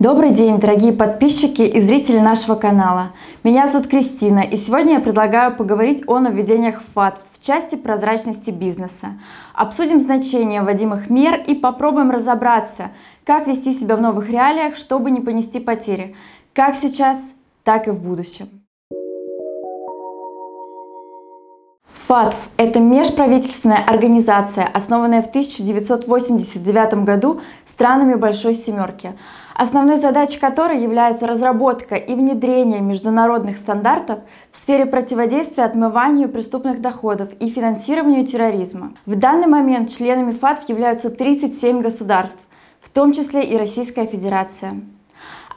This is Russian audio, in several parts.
Добрый день, дорогие подписчики и зрители нашего канала. Меня зовут Кристина, и сегодня я предлагаю поговорить о нововведениях ФАТ в части прозрачности бизнеса. Обсудим значение вводимых мер и попробуем разобраться, как вести себя в новых реалиях, чтобы не понести потери, как сейчас, так и в будущем. ФАТФ – это межправительственная организация, основанная в 1989 году странами Большой Семерки, основной задачей которой является разработка и внедрение международных стандартов в сфере противодействия отмыванию преступных доходов и финансированию терроризма. В данный момент членами ФАТФ являются 37 государств, в том числе и Российская Федерация.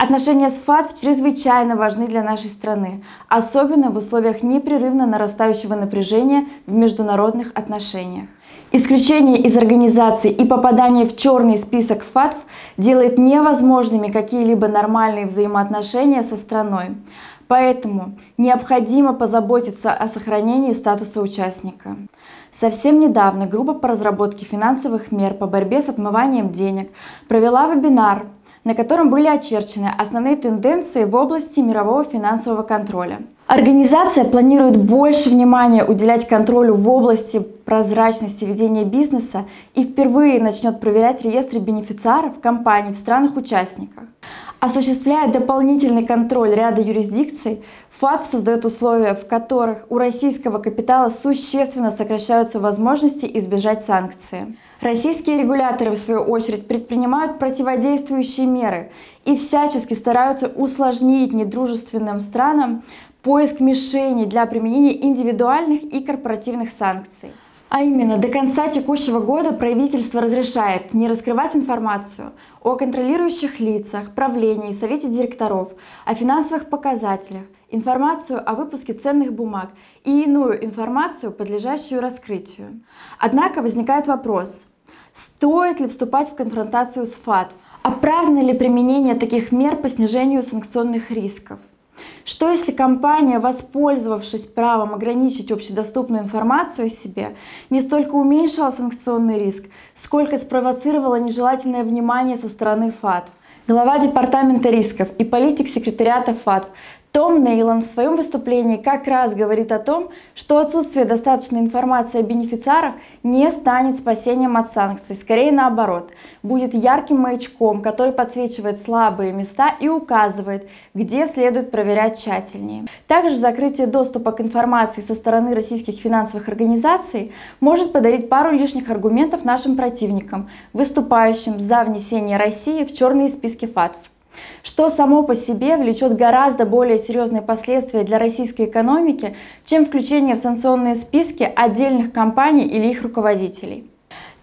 Отношения с ФАТФ чрезвычайно важны для нашей страны, особенно в условиях непрерывно нарастающего напряжения в международных отношениях. Исключение из организации и попадание в черный список ФАТФ делает невозможными какие-либо нормальные взаимоотношения со страной. Поэтому необходимо позаботиться о сохранении статуса участника. Совсем недавно группа по разработке финансовых мер по борьбе с отмыванием денег провела вебинар на котором были очерчены основные тенденции в области мирового финансового контроля. Организация планирует больше внимания уделять контролю в области прозрачности ведения бизнеса и впервые начнет проверять реестры бенефициаров компаний в странах-участниках. Осуществляя дополнительный контроль ряда юрисдикций, ФАТФ создает условия, в которых у российского капитала существенно сокращаются возможности избежать санкций. Российские регуляторы, в свою очередь, предпринимают противодействующие меры и всячески стараются усложнить недружественным странам поиск мишеней для применения индивидуальных и корпоративных санкций. А именно, до конца текущего года правительство разрешает не раскрывать информацию о контролирующих лицах, правлении совете директоров, о финансовых показателях, информацию о выпуске ценных бумаг и иную информацию, подлежащую раскрытию. Однако возникает вопрос, Стоит ли вступать в конфронтацию с ФАТ? Оправдано ли применение таких мер по снижению санкционных рисков? Что если компания, воспользовавшись правом ограничить общедоступную информацию о себе, не столько уменьшила санкционный риск, сколько спровоцировала нежелательное внимание со стороны ФАТ? Глава Департамента рисков и политик секретариата ФАТ том Нейлон в своем выступлении как раз говорит о том, что отсутствие достаточной информации о бенефициарах не станет спасением от санкций, скорее наоборот, будет ярким маячком, который подсвечивает слабые места и указывает, где следует проверять тщательнее. Также закрытие доступа к информации со стороны российских финансовых организаций может подарить пару лишних аргументов нашим противникам, выступающим за внесение России в черные списки ФАТФ что само по себе влечет гораздо более серьезные последствия для российской экономики, чем включение в санкционные списки отдельных компаний или их руководителей.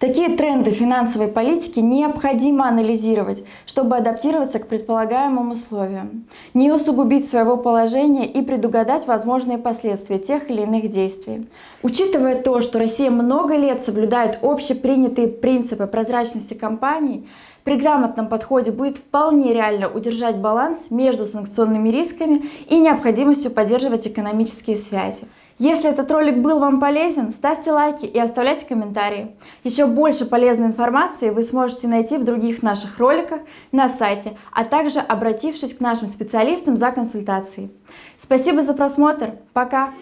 Такие тренды финансовой политики необходимо анализировать, чтобы адаптироваться к предполагаемым условиям, не усугубить своего положения и предугадать возможные последствия тех или иных действий. Учитывая то, что Россия много лет соблюдает общепринятые принципы прозрачности компаний, при грамотном подходе будет вполне реально удержать баланс между санкционными рисками и необходимостью поддерживать экономические связи. Если этот ролик был вам полезен, ставьте лайки и оставляйте комментарии. Еще больше полезной информации вы сможете найти в других наших роликах на сайте, а также обратившись к нашим специалистам за консультацией. Спасибо за просмотр. Пока!